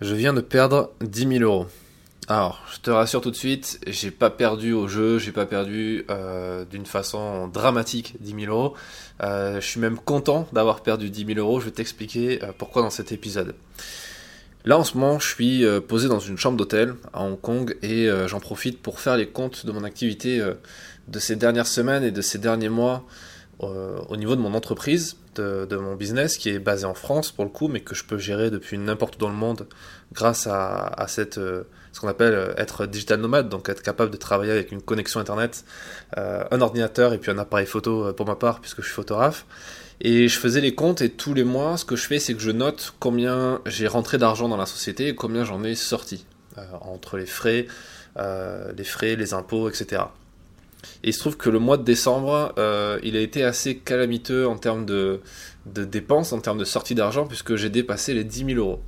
Je viens de perdre 10 000 euros. Alors, je te rassure tout de suite, j'ai pas perdu au jeu, j'ai pas perdu euh, d'une façon dramatique 10 000 euros. Euh, je suis même content d'avoir perdu 10 000 euros. Je vais t'expliquer euh, pourquoi dans cet épisode. Là, en ce moment, je suis posé dans une chambre d'hôtel à Hong Kong et j'en profite pour faire les comptes de mon activité de ces dernières semaines et de ces derniers mois au niveau de mon entreprise de, mon business qui est basé en France pour le coup, mais que je peux gérer depuis n'importe où dans le monde grâce à, cette, euh, ce qu'on appelle euh, être digital nomade, donc être capable de travailler avec une connexion internet, euh, un ordinateur et puis un appareil photo pour ma part puisque je suis photographe. Et je faisais les comptes et tous les mois, ce que je fais, c'est que je note combien j'ai rentré d'argent dans la société et combien j'en ai sorti entre les frais, les frais, les impôts, etc. Et il se trouve que le mois de décembre, euh, il a été assez calamiteux en termes de, dépenses, en termes de sortie d'argent, puisque j'ai dépassé les 10 000 euros.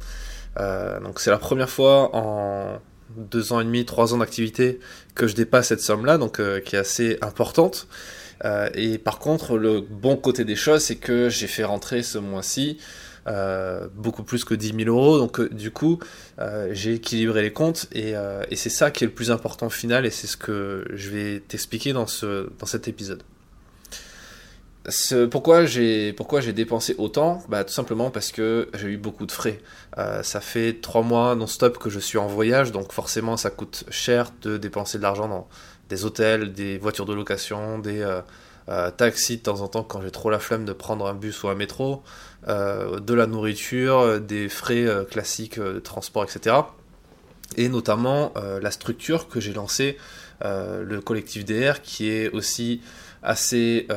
Euh, donc c'est la première fois en deux ans et demi, trois ans d'activité que je dépasse cette somme-là, donc euh, qui est assez importante. Et par contre, le bon côté des choses, c'est que j'ai fait rentrer ce mois-ci euh, beaucoup plus que 10 000 euros. Donc euh, du coup, euh, j'ai équilibré les comptes et, c'est ça qui est le plus important au final et c'est ce que je vais t'expliquer dans, ce, dans cet épisode. Pourquoi j'ai dépensé autant? Bah, tout simplement parce que j'ai eu beaucoup de frais ça fait trois mois non-stop que je suis en voyage donc forcément ça coûte cher de dépenser de l'argent dans des hôtels des voitures de location des euh, taxi de temps en temps quand j'ai trop la flemme de prendre un bus ou un métro, euh, de la nourriture, des frais euh, classiques de transport, etc. Et notamment la structure que j'ai lancée, le collectif DR, qui est aussi assez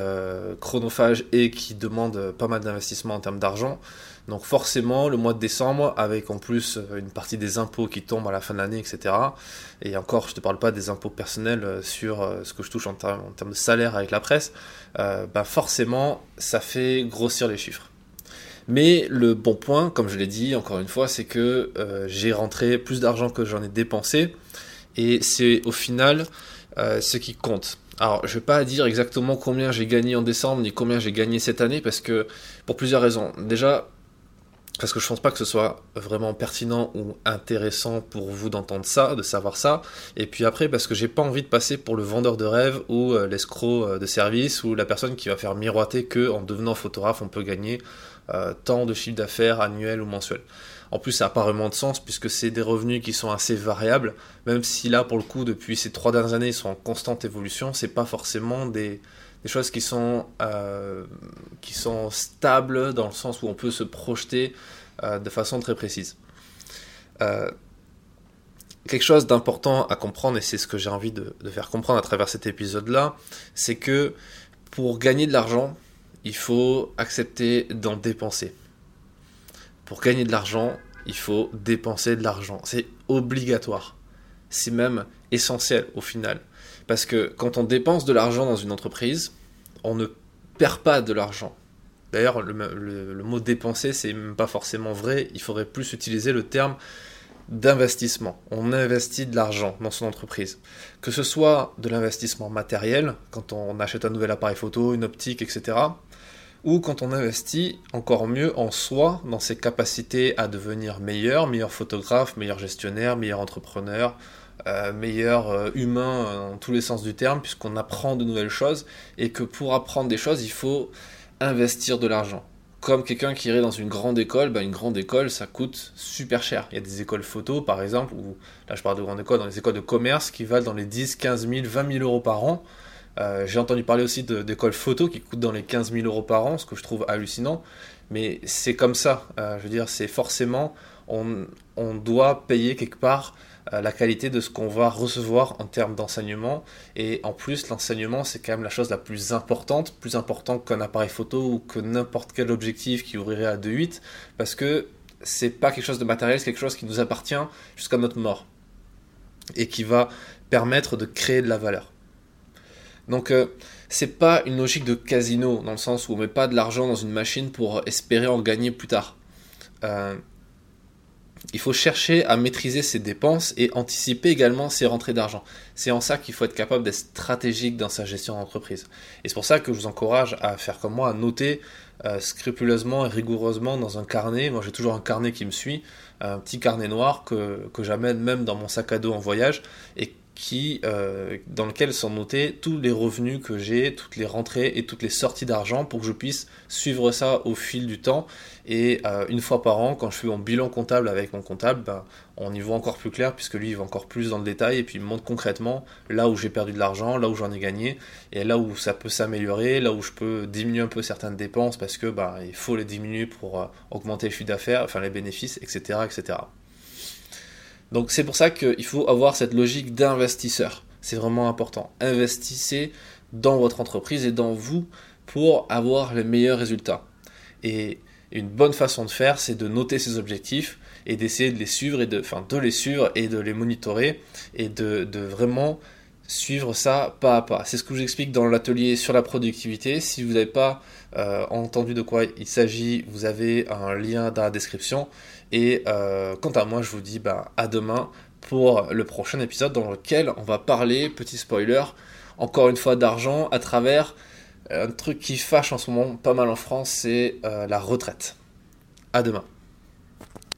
chronophage et qui demande pas mal d'investissement en termes d'argent. Donc forcément, le mois de décembre, avec en plus euh, une partie des impôts qui tombent à la fin de l'année, etc. Et encore, je ne te parle pas des impôts personnels euh, sur euh, ce que je touche en, termes, de salaire avec la presse, bah forcément, ça fait grossir les chiffres. Mais le bon point, comme je l'ai dit encore une fois, c'est que j'ai rentré plus d'argent que j'en ai dépensé. Et c'est au final ce qui compte. Alors, je ne vais pas dire exactement combien j'ai gagné en décembre ni combien j'ai gagné cette année parce que pour plusieurs raisons. Déjà, parce que je pense pas que ce soit vraiment pertinent ou intéressant pour vous d'entendre ça, de savoir ça. Et puis après, parce que j'ai pas envie de passer pour le vendeur de rêve ou euh, l'escroc euh, de service ou la personne qui va faire miroiter que en devenant photographe, on peut gagner euh, tant de chiffre d'affaires annuel ou mensuel. En plus, ça n'a pas vraiment de sens puisque c'est des revenus qui sont assez variables, même si là, pour le coup, depuis ces trois dernières années, ils sont en constante évolution. C'est pas forcément des, des choses qui sont, euh, qui sont stables dans le sens où on peut se projeter euh, de façon très précise. Euh, quelque chose d'important à comprendre, et c'est ce que j'ai envie de, faire comprendre à travers cet épisode-là, c'est que pour gagner de l'argent, il faut accepter d'en dépenser. Pour gagner de l'argent, il faut dépenser de l'argent. C'est obligatoire. C'est même essentiel au final. Parce que quand on dépense de l'argent dans une entreprise, on ne perd pas de l'argent. D'ailleurs, le, mot dépenser, c'est même pas forcément vrai. Il faudrait plus utiliser le terme d'investissement. On investit de l'argent dans son entreprise. Que ce soit de l'investissement matériel, quand on achète un nouvel appareil photo, une optique, etc. Ou quand on investit encore mieux en soi, dans ses capacités à devenir meilleur, meilleur photographe, meilleur gestionnaire, meilleur entrepreneur, euh, meilleur euh, humain euh, dans tous les sens du terme, puisqu'on apprend de nouvelles choses, et que pour apprendre des choses, il faut investir de l'argent. Comme quelqu'un qui irait dans une grande école, bah, une grande école, ça coûte super cher. Il y a des écoles photo, par exemple, ou là je parle de grande école, dans les écoles de commerce qui valent dans les 10, 15 000, 20 000 euros par an. J'ai entendu parler aussi d'écoles photo qui coûtent dans les 15 000 euros par an, ce que je trouve hallucinant. Mais c'est comme ça. je veux dire, c'est forcément, on, on, doit payer quelque part euh, la qualité de ce qu'on va recevoir en termes d'enseignement. Et en plus, l'enseignement, c'est quand même la chose la plus importante, plus importante qu'un appareil photo ou que n'importe quel objectif qui ouvrirait à 2.8, parce que c'est pas quelque chose de matériel, c'est quelque chose qui nous appartient jusqu'à notre mort et qui va permettre de créer de la valeur. Donc, euh, c'est pas une logique de casino dans le sens où on met pas de l'argent dans une machine pour espérer en gagner plus tard. Euh, il faut chercher à maîtriser ses dépenses et anticiper également ses rentrées d'argent. C'est en ça qu'il faut être capable d'être stratégique dans sa gestion d'entreprise. Et c'est pour ça que je vous encourage à faire comme moi, à noter euh, scrupuleusement et rigoureusement dans un carnet. Moi j'ai toujours un carnet qui me suit, un petit carnet noir que, que j'amène même dans mon sac à dos en voyage et euh, dans lequel sont notés tous les revenus que j'ai, toutes les rentrées et toutes les sorties d'argent pour que je puisse suivre ça au fil du temps. Et euh, une fois par an, quand je fais mon bilan comptable avec mon comptable, ben, on y voit encore plus clair puisque lui il va encore plus dans le détail et puis il me montre concrètement là où j'ai perdu de l'argent, là où j'en ai gagné et là où ça peut s'améliorer, là où je peux diminuer un peu certaines dépenses parce que ben, il faut les diminuer pour euh, augmenter le chiffre d'affaires, enfin les bénéfices, etc. etc. Donc c'est pour ça qu'il faut avoir cette logique d'investisseur. C'est vraiment important. Investissez dans votre entreprise et dans vous pour avoir les meilleurs résultats. Et une bonne façon de faire, c'est de noter ses objectifs et d'essayer de les suivre et de, enfin, de les suivre et de les monitorer et de, de vraiment suivre ça pas à pas. C'est ce que je vous explique dans l'atelier sur la productivité. Si vous n'avez pas euh, entendu de quoi il s'agit, vous avez un lien dans la description. Et euh, quant à moi, je vous dis bah, à demain pour le prochain épisode dans lequel on va parler, petit spoiler, encore une fois d'argent à travers un truc qui fâche en ce moment pas mal en France, c'est euh, la retraite. À demain.